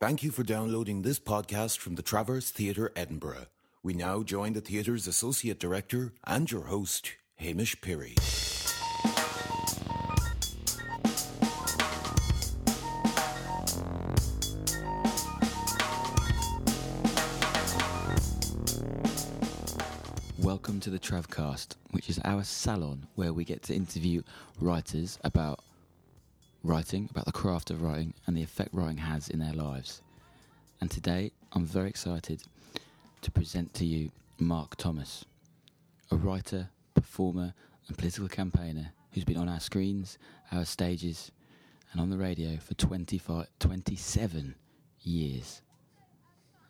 Thank you for downloading this podcast from the Traverse Theatre Edinburgh. We now join the theatre's associate director and your host, Hamish Pirie. Welcome to the Travcast, which is our salon where we get to interview writers about writing, about the craft of writing, and the effect writing has in their lives. And today, I'm very excited to present to you Mark Thomas, a writer, performer, and political campaigner who's been on our screens, our stages, and on the radio for 25, 27 years.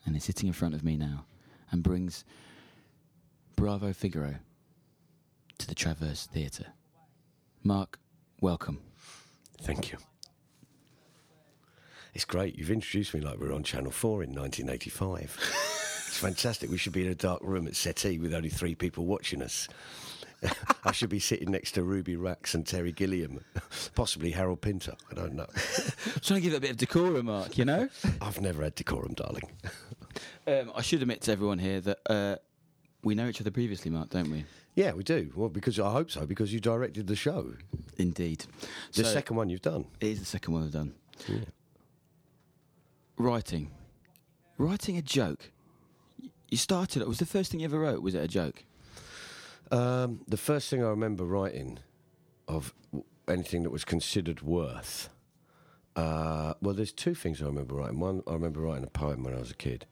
And is sitting in front of me now and brings Bravo Figaro to the Traverse Theatre. Mark, welcome. Thank you. It's great. You've introduced me like we're on Channel 4 in 1985. it's fantastic. We should be in a dark room at Settee with only three people watching us. I should be sitting next to Ruby Wax and Terry Gilliam, possibly Harold Pinter. I don't know. trying to give it a bit of decorum, Mark, you know? I've never had decorum, darling. Um, I should admit to everyone here that uh, we know each other previously, Mark, don't we? Yeah, we do. Well, because I hope so, because you directed the show. Indeed. The So- second one you've done. It is the second one I've done. Yeah. Writing. Writing a joke. You started, it was the first thing you ever wrote, was it a joke? Um, the first thing I remember writing of anything that was considered worth. Uh, well, there's two things I remember writing. One, I remember writing a poem when I was a kid,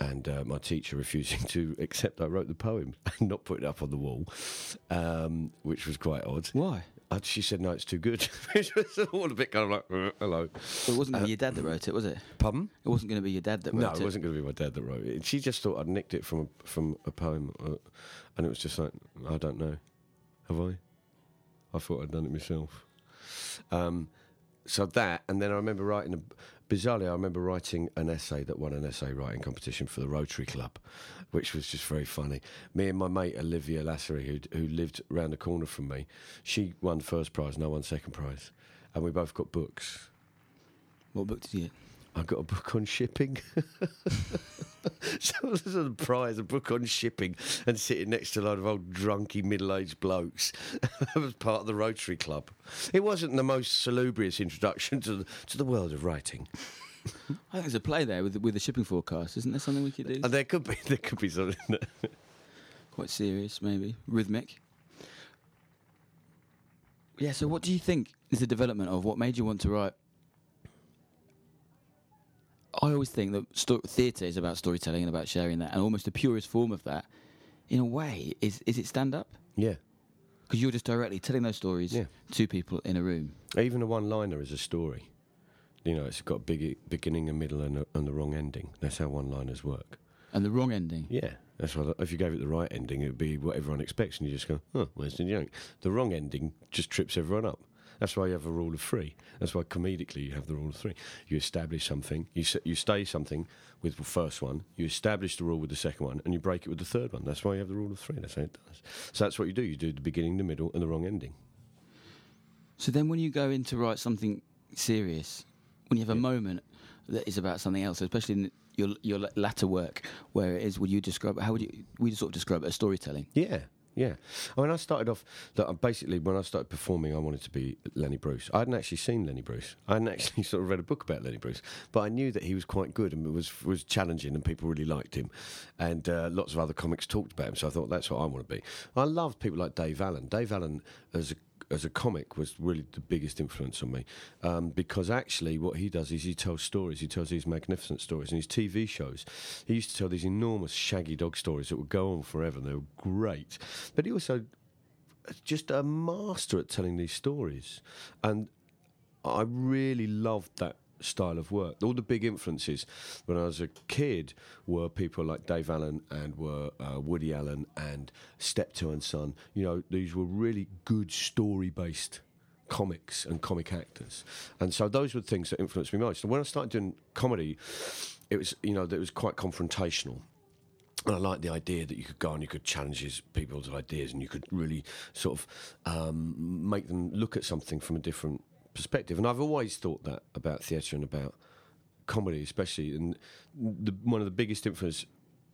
and uh, my teacher refusing to accept I wrote the poem and not put it up on the wall, um, which was quite odd. Why? Uh, she said, "No, it's too good," which was all a bit kind of like, "Uh, "Hello." Well, it wasn't going to be your dad that wrote it, was it? Pardon? It wasn't going to be your dad that wrote No, it. it wasn't going to be my dad that wrote it. She just thought I'd nicked it from a, from a poem, uh, and it was just like, I don't know, have I? I thought I'd done it myself. Um, so that, and then I remember writing. A, bizarrely, I remember writing an essay that won an essay writing competition for the Rotary Club, which was just very funny. Me and my mate Olivia Lassery, who who lived round the corner from me, she won first prize, and I won second prize, and we both got books. What book did you get? I got a book on shipping. so there's a prize, a book on shipping, and sitting next to a load of old drunky middle-aged blokes. that was part of the Rotary Club. It wasn't the most salubrious introduction to the, to the world of writing. I think there's a play there with, with the shipping forecast. Isn't there something we could do? And there could be there could be something. Quite serious, maybe. Rhythmic. Yeah, so what do you think is the development of what made you want to write? I always think that sto- theatre is about storytelling and about sharing that, and almost the purest form of that, in a way, is is it stand up? yeah, Because you're just directly telling those stories Yeah. to people in a room. even a one-liner is a story. You know, it's got a big beginning, a middle, and, a, and the wrong ending. That's how one-liners work. And the wrong ending. Yeah, that's why. If you gave it the right ending, it would be what everyone expects, and you just go, "Oh, where's the joke?" The wrong ending just trips everyone up. That's why you have a rule of three. That's why comedically you have the rule of three. You establish something, you s- you stay something with the first one, you establish the rule with the second one, and you break it with the third one. That's why you have the rule of three. That's how it does. So that's what you do. You do the beginning, the middle, and the wrong ending. So then, when you go in to write something serious, when you have a moment that is about something else, especially in your your latter work, where it is, would you describe? How would you? We sort of describe it as storytelling. Yeah, yeah. I mean, I started off basically when I started performing, I wanted to be Lenny Bruce. I hadn't actually seen Lenny Bruce. I hadn't actually sort of read a book about Lenny Bruce, but I knew that he was quite good and was was challenging, and people really liked him. And uh, lots of other comics talked about him, so I thought that's what I want to be. I loved people like Dave Allen. Dave Allen as a as a comic was really the biggest influence on me. Um, because actually what he does is he tells stories he tells these magnificent stories and his TV shows. He used to tell these enormous shaggy dog stories that would go on forever and they were great. But he also just a master at telling these stories. And I really loved that style of work. All the big influences when I was a kid were people like Dave Allen and were uh, Woody Allen and Steptoe and Son. You know, these were really good story based comics and comic actors. And so those were things that influenced me most. And when I started doing comedy, it was, you know, it was quite confrontational. And I like the idea that you could go and you could challenge people's ideas and you could really sort of um, make them look at something from a different perspective. And I've always thought that about theatre and about comedy, especially, and the, one of the biggest influence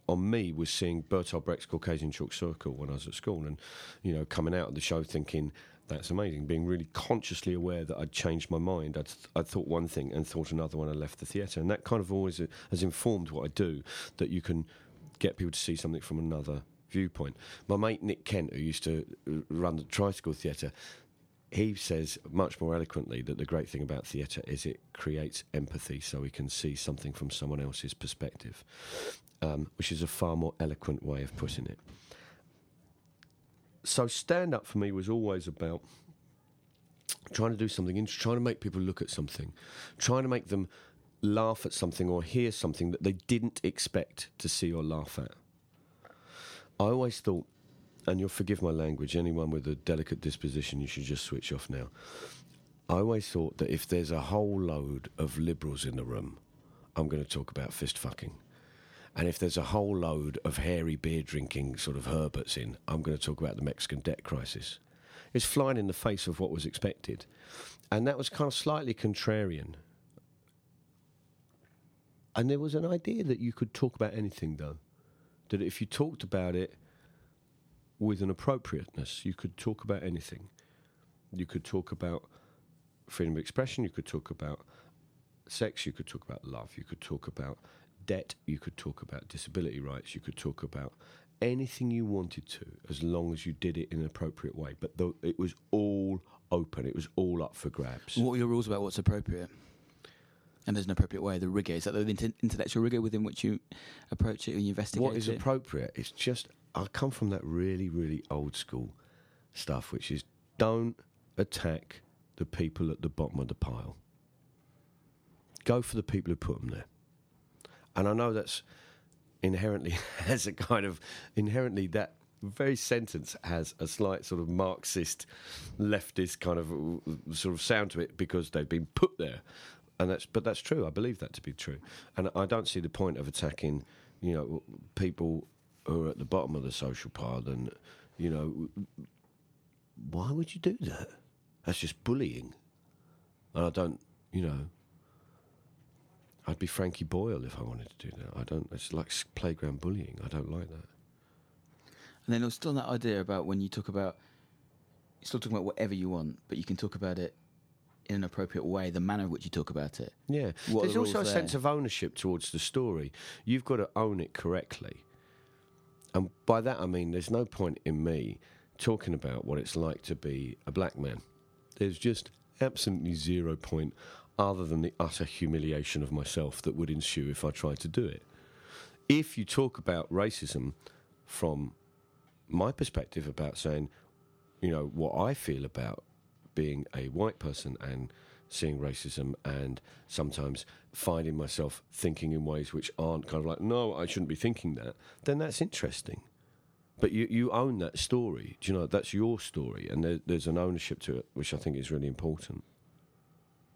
on me was seeing Bertolt Brecht's Caucasian Chalk Circle when I was at school, and you know, coming out of the show thinking that's amazing, being really consciously aware that I'd changed my mind. I'd, I'd thought one thing and thought another when I left the theatre, and that kind of always uh, has informed what I do. That you can get people to see something from another viewpoint. My mate Nick Kent, who used to uh, run the Tricycle Theatre, he says much more eloquently that the great thing about theatre is it creates empathy so we can see something from someone else's perspective, um, which is a far more eloquent way of putting it. So, stand up for me was always about trying to do something, trying to make people look at something, trying to make them laugh at something or hear something that they didn't expect to see or laugh at. I always thought and you'll forgive my language, anyone with a delicate disposition, you should just switch off now. I always thought that if there's a whole load of liberals in the room, I'm going to talk about fist fucking. And if there's a whole load of hairy beer drinking sort of Herberts in, I'm going to talk about the Mexican debt crisis. It's flying in the face of what was expected. And that was kind of slightly contrarian. And there was an idea that you could talk about anything, though. That if you talked about it, with an appropriateness. You could talk about anything. You could talk about freedom of expression, you could talk about sex, you could talk about love, you could talk about debt, you could talk about disability rights, you could talk about anything you wanted to, as long as you did it in an appropriate way. But th- it was all open, it was all up for grabs. What are your rules about what's appropriate? And there's an appropriate way. The rigor is that the intellectual rigor within which you approach it and you investigate. What is it? appropriate? It's just I come from that really, really old school stuff, which is don't attack the people at the bottom of the pile. Go for the people who put them there. And I know that's inherently has a kind of inherently that very sentence has a slight sort of Marxist, leftist kind of uh, sort of sound to it because they've been put there, and that's but that's true. I believe that to be true, and I don't see the point of attacking, you know, people who are at the bottom of the social pile, then, you know, why would you do that? That's just bullying. And I don't, you know, I'd be Frankie Boyle if I wanted to do that. I don't, it's like playground bullying. I don't like that. And then there's still that idea about when you talk about, you're still talking about whatever you want, but you can talk about it in an appropriate way, the manner in which you talk about it. Yeah. What There's the also a there? sense of ownership towards the story. You've got to own it correctly. And by that I mean there's no point in me talking about what it's like to be a black man. There's just absolutely zero point other than the utter humiliation of myself that would ensue if I tried to do it. If you talk about racism from my perspective about saying, you know, what I feel about being a white person and seeing racism and sometimes finding myself thinking in ways which aren't kind of like, no, I shouldn't be thinking that, then that's interesting. But you, you own that story. Do you know, that's your story, and there, there's an ownership to it, which I think is really important.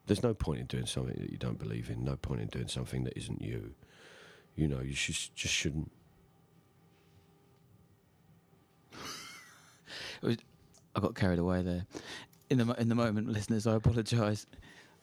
There's no point in doing something that you don't believe in, no point in doing something that isn't you. You know, you should, just shouldn't. I got carried away there. In the in the moment, listeners, I apologise.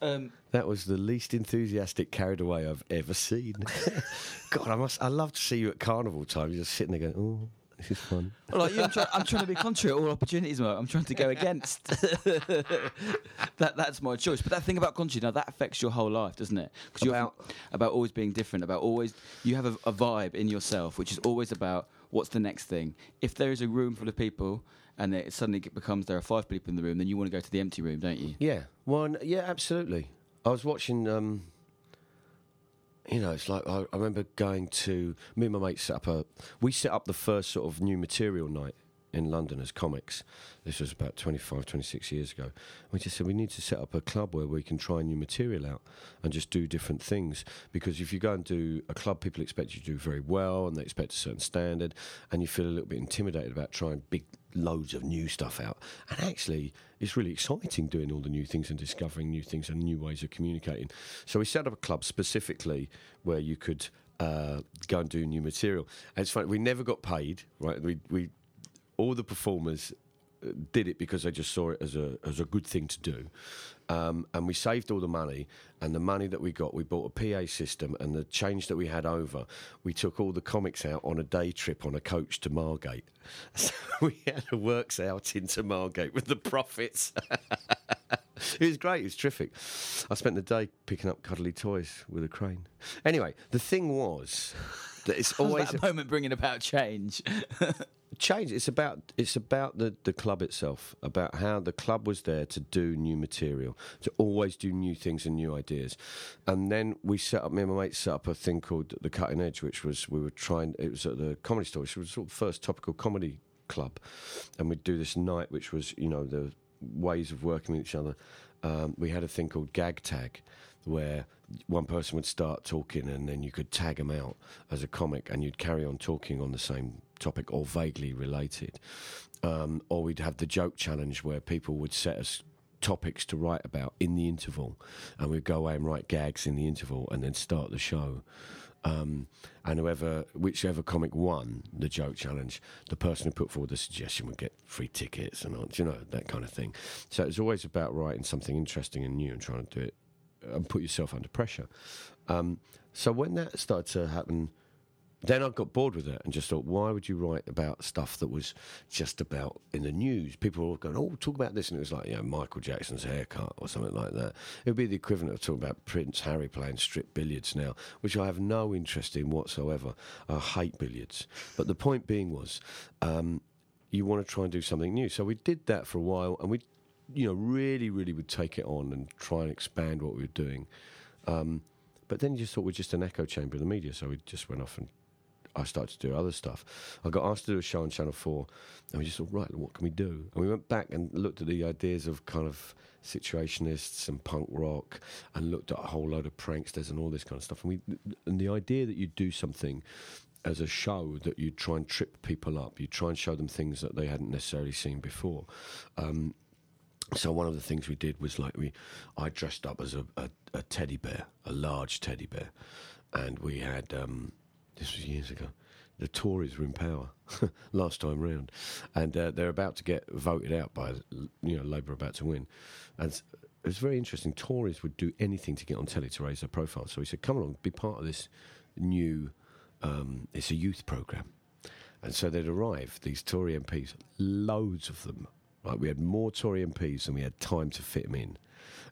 Um, that was the least enthusiastic carried away I've ever seen. God, I must. I love to see you at carnival time. You're just sitting there going, "Oh, this is fun." Well, like you, I'm, try, I'm, trying to be contrary at all opportunities. Mark. I'm trying to go against. that that's my choice. But that thing about contrary now that affects your whole life, doesn't it? Because you're about about always being different. About always you have a, a vibe in yourself, which is always about what's the next thing. If there is a room full of people and it suddenly becomes there are five people in the room, then you want to go to the empty room, don't you? Yeah, one, yeah, absolutely. I was watching. Um, you know, it's like I, I remember going to me and my mate set up a. We set up the first sort of new material night in London as comics. This was about 25, 26 years ago. We just said we need to set up a club where we can try new material out and just do different things. Because if you go and do a club, people expect you to do very well and they expect a certain standard, and you feel a little bit intimidated about trying big loads of new stuff out. And actually, it's really exciting doing all the new things and discovering new things and new ways of communicating. So we set up a club specifically where you could. Uh, go and do new material. And it's funny, we never got paid, right? We, we all the performers uh, did it because they just saw it as a as a good thing to do. Um, and we saved all the money, and the money that we got, we bought a PA system, and the change that we had over, we took all the comics out on a day trip on a coach to Margate. So we had a works out into Margate with the profits. it was great. It was terrific. I spent the day picking up cuddly toys with a crane. Anyway, the thing was that it's always that moment bringing about change. Change. It's about it's about the the club itself, about how the club was there to do new material, to always do new things and new ideas. And then we set up. Me and my mate set up a thing called the Cutting Edge, which was we were trying. It was at the Comedy Store, which was sort of first topical comedy club, and we'd do this night, which was you know the ways of working with each other. Um, we had a thing called Gag Tag, where one person would start talking and then you could tag them out as a comic and you'd carry on talking on the same topic or vaguely related. Um, or we'd have the joke challenge where people would set us topics to write about in the interval and we'd go away and write gags in the interval and then start the show. Um, and whoever, whichever comic won the joke challenge, the person who put forward the suggestion would get free tickets and all, you know that kind of thing. So it's always about writing something interesting and new and trying to do it and put yourself under pressure. Um, so when that started to happen, then I got bored with it and just thought, why would you write about stuff that was just about in the news? People were going, oh, talk about this. And it was like, you know, Michael Jackson's haircut or something like that. It would be the equivalent of talking about Prince Harry playing strip billiards now, which I have no interest in whatsoever. I hate billiards. But the point being was, um, you want to try and do something new. So we did that for a while and we, you know, really, really would take it on and try and expand what we were doing. Um, but then you just thought we're just an echo chamber of the media. So we just went off and I started to do other stuff. I got asked to do a show on Channel 4, and we just thought, right, what can we do? And we went back and looked at the ideas of kind of situationists and punk rock, and looked at a whole load of pranksters and all this kind of stuff. And, we, and the idea that you do something as a show that you try and trip people up, you try and show them things that they hadn't necessarily seen before. Um, so one of the things we did was like we, I dressed up as a, a, a teddy bear, a large teddy bear, and we had. Um, this was years ago. The Tories were in power last time round, and uh, they're about to get voted out by you know Labour about to win, and it was very interesting. Tories would do anything to get on telly to raise their profile. So he said, "Come along, be part of this new. Um, it's a youth program." And so they'd arrive, these Tory MPs, loads of them. Right, we had more Tory MPs than we had time to fit them in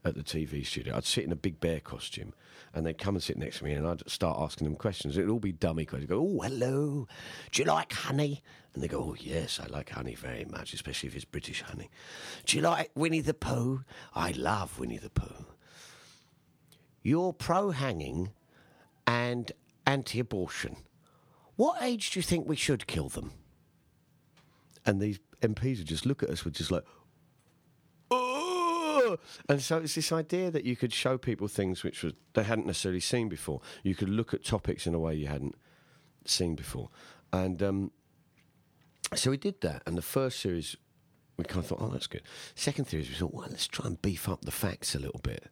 at the TV studio. I'd sit in a big bear costume and they'd come and sit next to me and I'd start asking them questions. It'd all be dummy questions. Go, oh, hello, do you like honey? And they go, oh, yes, I like honey very much, especially if it's British honey. Do you like Winnie the Pooh? I love Winnie the Pooh. You're pro hanging and anti abortion. What age do you think we should kill them? And these MPs would just look at us with just like, oh! And so it's this idea that you could show people things which was, they hadn't necessarily seen before. You could look at topics in a way you hadn't seen before. And um, so we did that. And the first series, we kind of thought, oh, that's good. Second series, we thought, well, let's try and beef up the facts a little bit.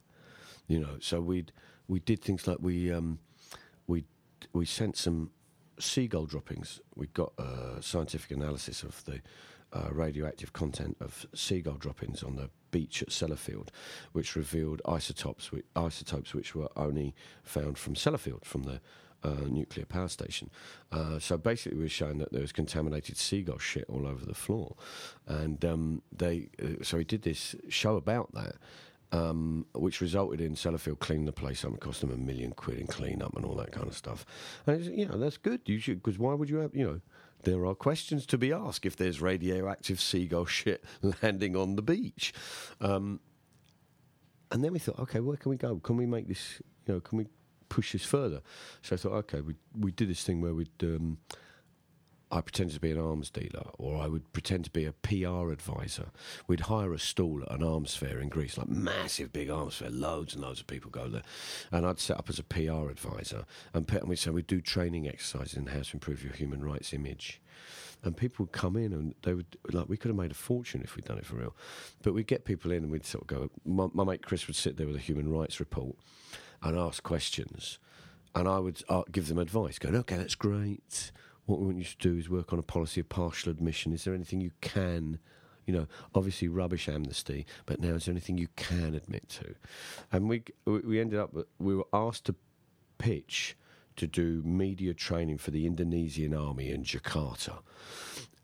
You know, so we'd we did things like we um, we we sent some seagull droppings. We got a scientific analysis of the uh, radioactive content of seagull droppings on the beach at Sellafield, which revealed isotopes, which, isotopes which were only found from Sellafield, from the uh, nuclear power station. Uh, so basically, we were showing that there was contaminated seagull shit all over the floor, and um, they. Uh, so we did this show about that. Um, which resulted in Sellafield cleaning the place up. It cost them a million quid in clean up and all that kind of stuff. And it's, you know that's good. You should because why would you have you know there are questions to be asked if there's radioactive seagull shit landing on the beach. Um, and then we thought, okay, where can we go? Can we make this? You know, can we push this further? So I thought, okay, we we did this thing where we'd. Um, I pretended to be an arms dealer, or I would pretend to be a PR advisor. We'd hire a stall at an arms fair in Greece, like massive big arms fair, loads and loads of people go there. And I'd set up as a PR advisor, and, and we'd say we'd do training exercises in how to improve your human rights image. And people would come in, and they would like we could have made a fortune if we'd done it for real. But we'd get people in, and we'd sort of go. My, my mate Chris would sit there with a human rights report and ask questions, and I would uh, give them advice. Going, okay, that's great what we want you to do is work on a policy of partial admission. Is there anything you can You know, obviously rubbish amnesty, but now is there anything you can admit to? And we we ended up we were asked to pitch to do media training for the Indonesian army in Jakarta,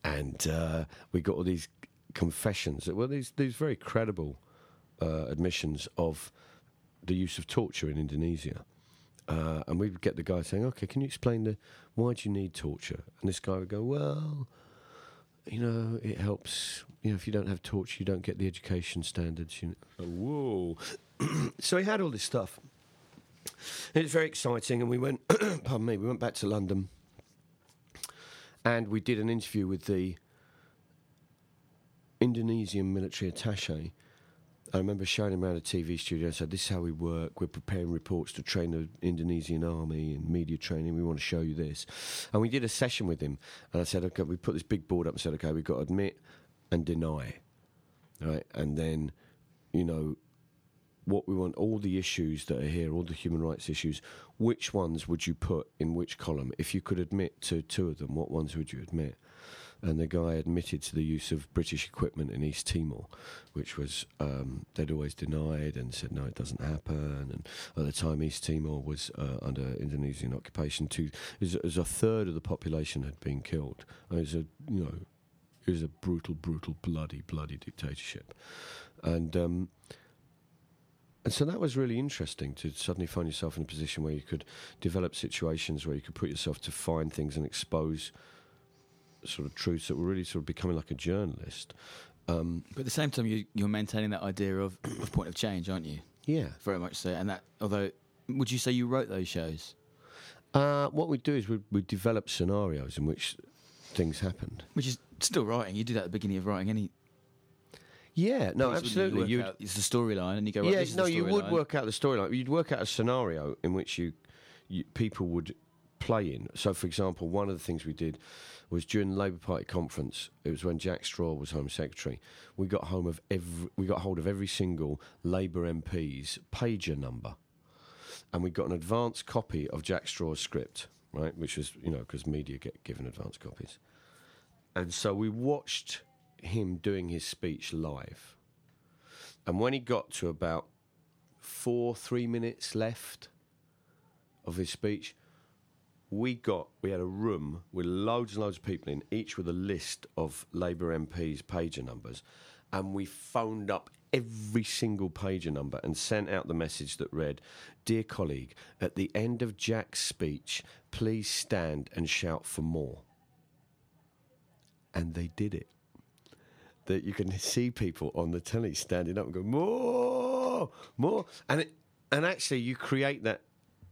and uh, we got all these confessions. Well, these these very credible uh, admissions of the use of torture in Indonesia. Uh, and we'd get the guy saying, "Okay, can you explain the why do you need torture?" And this guy would go, "Well, you know, it helps. You know, if you don't have torture, you don't get the education standards." You know. Whoa! so he had all this stuff. It was very exciting, and we went. pardon me. We went back to London, and we did an interview with the Indonesian military attaché. I remember showing him around a TV studio and said, This is how we work. We're preparing reports to train the Indonesian army and media training. We want to show you this. And we did a session with him. And I said, Okay, we put this big board up and said, Okay, we've got to admit and deny. Right? And then, you know, what we want, all the issues that are here, all the human rights issues, which ones would you put in which column? If you could admit to two of them, what ones would you admit? And the guy admitted to the use of British equipment in East Timor, which was um, they'd always denied and said no, it doesn't happen. And at the time, East Timor was uh, under Indonesian occupation. Too, as, a third of the population had been killed. It was a you know, it was a brutal, brutal, bloody, bloody dictatorship, and. Um, and so that was really interesting to suddenly find yourself in a position where you could develop situations where you could put yourself to find things and expose sort of truths that were really sort of becoming like a journalist. Um, but at the same time, you, you're maintaining that idea of, of point of change, aren't you? yeah. Very much so. And that, although, would you say you wrote those shows? Uh, what we do is we, we develop scenarios in which things happened. Which is still writing. You do that at the beginning of writing any. Yeah, no, absolutely. You out- it's the storyline, and you go. Right, yeah, no, you would storyline. work out the storyline. You'd work out a scenario in which you, you people would play in. So, for example, one of the things we did was during the Labour Party conference. It was when Jack Straw was Home Secretary. We got home of every, we got hold of every single Labour MP's pager number, and we got an advance copy of Jack Straw's script, right? Which was you know because media get given advance copies, and so we watched him doing his speech live. And when he got to about four, three minutes left of his speech, we got we had a room with loads and loads of people in, each with a list of Labour MPs' pager numbers, and we phoned up every single pager number and sent out the message that read, "Dear colleague, at the end of Jack's speech, please stand and shout for more." And they did it that you can see people on the telly standing up and go more, more, and it, and actually you create that.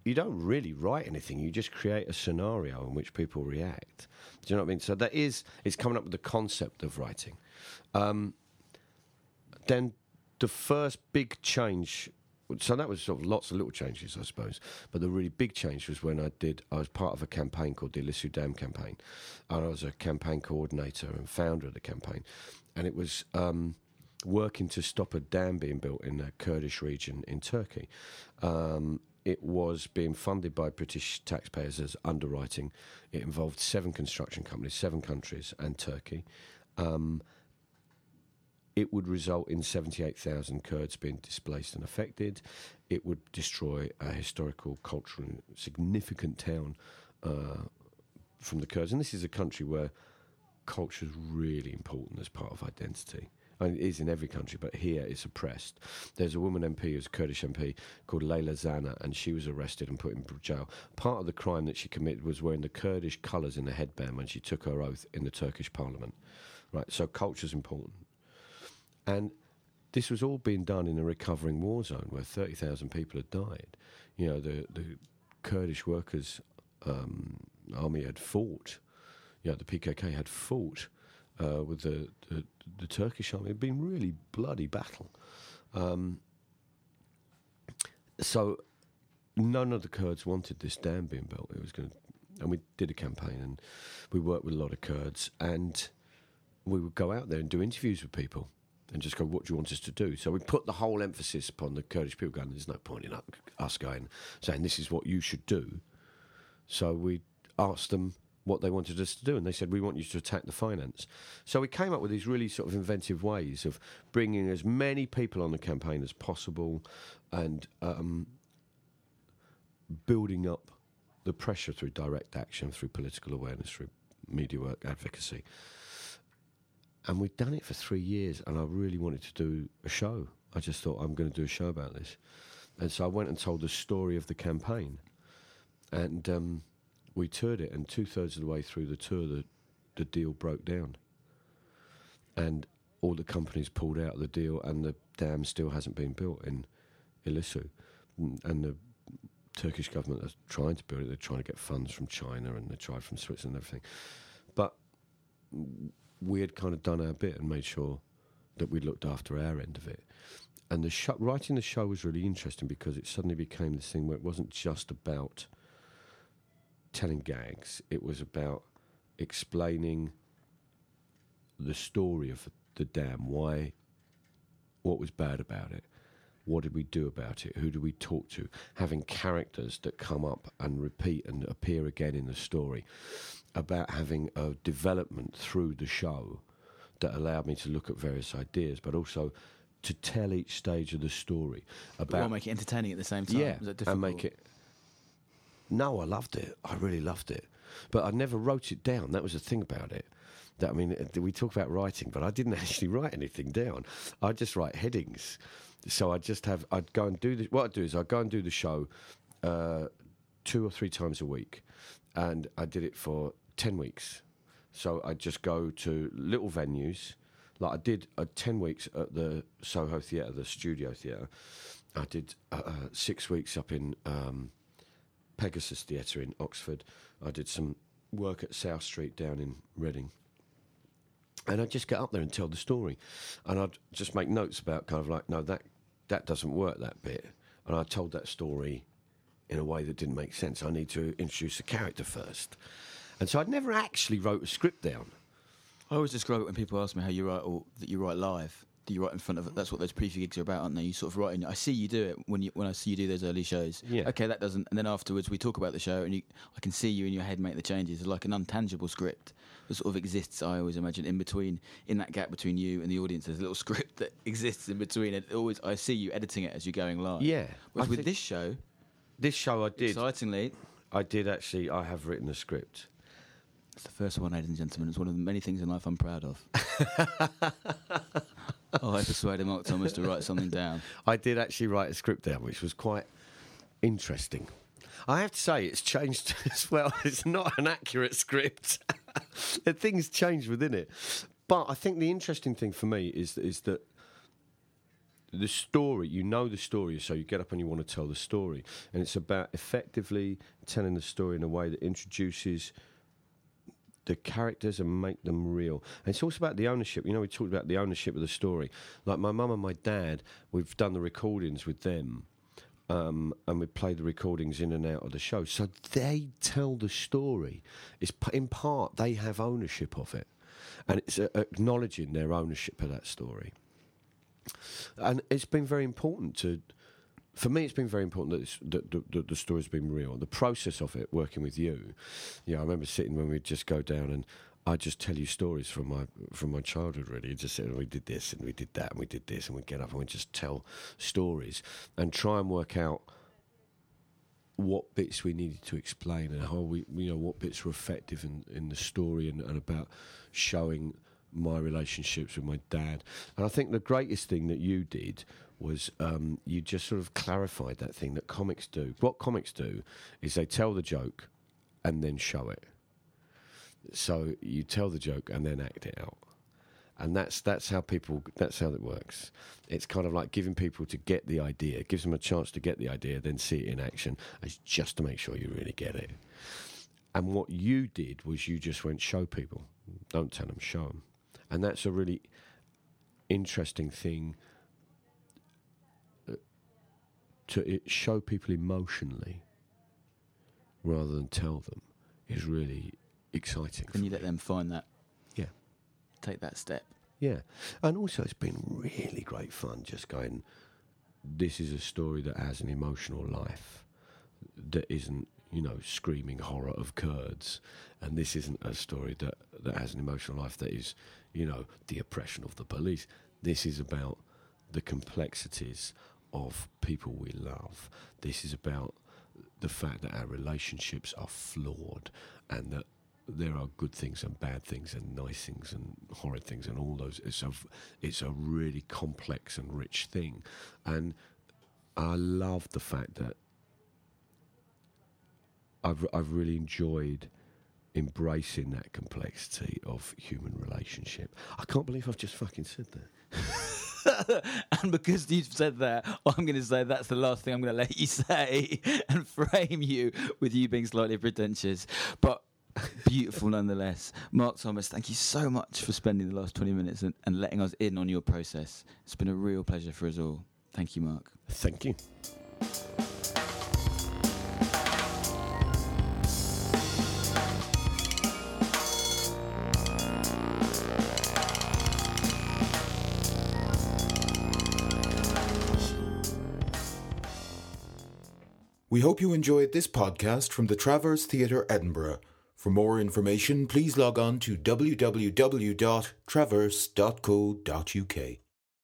You don't really write anything; you just create a scenario in which people react. Do you know what I mean? So that is it's coming up with the concept of writing. Um, then the first big change. So that was sort of lots of little changes, I suppose. But the really big change was when I did. I was part of a campaign called the Ilisu Dam campaign, and I was a campaign coordinator and founder of the campaign, and it was um, working to stop a dam being built in a Kurdish region in Turkey. Um, it was being funded by British taxpayers as underwriting. It involved seven construction companies, seven countries, and Turkey. Um, it would result in 78,000 Kurds being displaced and affected. It would destroy a historical, cultural, significant town uh, from the Kurds. And this is a country where culture is really important as part of identity. Mean, it is in every country, but here it's oppressed. There's a woman MP who's a Kurdish MP called Leyla Zana, and she was arrested and put in jail. Part of the crime that she committed was wearing the Kurdish colours in the headband when she took her oath in the Turkish parliament. Right, so culture's important. And this was all being done in a recovering war zone where 30,000 people had died. You know, the, the Kurdish workers' um, army had fought, you know, the PKK had fought uh, with the, the, the Turkish army. It had been really bloody battle. Um, so none of the Kurds wanted this dam being built. It was going and we did a campaign and we worked with a lot of Kurds and we would go out there and do interviews with people and just go, what do you want us to do? So we put the whole emphasis upon the Kurdish people going, there's no point in us going, saying this is what you should do. So we asked them, what they wanted us to do, and they said we want you to attack the finance. So we came up with these really sort of inventive ways of bringing as many people on the campaign as possible, and um, building up the pressure through direct action, through political awareness, through media work, advocacy. And we'd done it for three years, and I really wanted to do a show. I just thought I'm going to do a show about this, and so I went and told the story of the campaign, and um, we toured it. And two thirds of the way through the tour, the the deal broke down, and all the companies pulled out of the deal, and the dam still hasn't been built in Ilisu, Mm, and the Turkish government are trying to build it. They're trying to get funds from China and they tried from Switzerland and everything. But we had kind of done our bit and made sure that we looked after our end of it. And the writing the show was really interesting because it suddenly became this thing where it wasn't just about telling gags, it was about explaining the story of the dam, why, what was bad about it, what did we do about it, who do we talk to, having characters that come up and repeat and appear again in the story, about having a development through the show that allowed me to look at various ideas, but also to tell each stage of the story about while make it entertaining at the same time. yeah, Is that and make it. No, I loved it. I really loved it, but I never wrote it down. That was the thing about it. That I mean, uh, we talk about writing, but I didn't actually write anything down. I just write headings. So I just have. I'd go and do this. What I'd do is I'd go and do the show uh, two or three times a week, and I did it for ten weeks. So I'd just go to little venues. Like I did uh, 10 weeks at the Soho Theatre, the studio theatre. I did uh, uh, six weeks up in um, Pegasus Theatre in Oxford. I did some work at South Street down in Reading. And I'd just get up there and tell the story. And I'd just make notes about kind of like, no, that, that doesn't work, that bit. And I told that story in a way that didn't make sense. I need to introduce a character first. And so I'd never actually wrote a script down. I always describe it when people ask me how you write or that you write live. That you write in front of it. that's what those preview gigs are about, aren't they? You sort of write in. I see you do it when you when I see you do those early shows. Yeah. Okay, that doesn't. And then afterwards, we talk about the show, and you, I can see you in your head make the changes. It's like an untangible script that sort of exists. I always imagine in between, in that gap between you and the audience, there's a little script that exists in between. It always, I see you editing it as you're going live. Yeah, Whereas I with this show, This show I did. excitingly, I did actually. I have written a script. It's the first one, ladies and gentlemen. It's one of the many things in life I'm proud of. oh, I persuaded Mark Thomas to write something down. I did actually write a script down, which was quite interesting. I have to say, it's changed as well. It's not an accurate script. Things change within it. But I think the interesting thing for me is is that the story, you know the story, so you get up and you want to tell the story. And it's about effectively telling the story in a way that introduces the characters and make them real. And it's also about the ownership. You know, we talked about the ownership of the story. Like my mum and my dad, we've done the recordings with them. Um, and we play the recordings in and out of the show. So they tell the story. It's in part they have ownership of it, and it's uh, acknowledging their ownership of that story. And it's been very important to, for me, it's been very important that, that, that, that the story's been real. The process of it, working with you, you know, I remember sitting when we'd just go down and I'd just tell you stories from my from my childhood. Really, just say we did this and we did that and we did this and we get up and we just tell stories and try and work out what bits we needed to explain and how we, you know, what bits were effective in, in the story and, and about showing my relationships with my dad. And I think the greatest thing that you did was um, you just sort of clarified that thing that comics do. What comics do is they tell the joke and then show it. So you tell the joke and then act it out. And that's that's how people that's how it works. It's kind of like giving people to get the idea, gives them a chance to get the idea, then see it in action, as just to make sure you really get it. And what you did was you just went show people, don't tell them, show them, and that's a really interesting thing uh, to it show people emotionally rather than tell them is really exciting. For you let them find that, Yeah. take that step. Yeah. And also, it's been really great fun just going, this is a story that has an emotional life that isn't, you know, screaming horror of Kurds, and this isn't a story that that has an emotional life that is, you know, the oppression of the police. This is about the complexities of people we love. This is about the fact that our relationships are flawed and that there are good things and bad things and nice things and horrid things and all those. It's a, it's a really complex and rich thing. And I love the fact that I've, I've really enjoyed embracing that complexity of human relationship. I can't believe I've just fucking said that. and because you've said that, I'm going to say that's the last thing I'm going to let you say and frame you with you being slightly pretentious. But beautiful nonetheless. Mark Thomas, thank you so much for spending the last 20 minutes and, and letting us in on your process. It's been a real pleasure for us all. Thank you, Mark. Thank you. We hope you enjoyed this podcast from the Traverse Theatre Edinburgh. For more information, please log on to www.traverse.co.uk.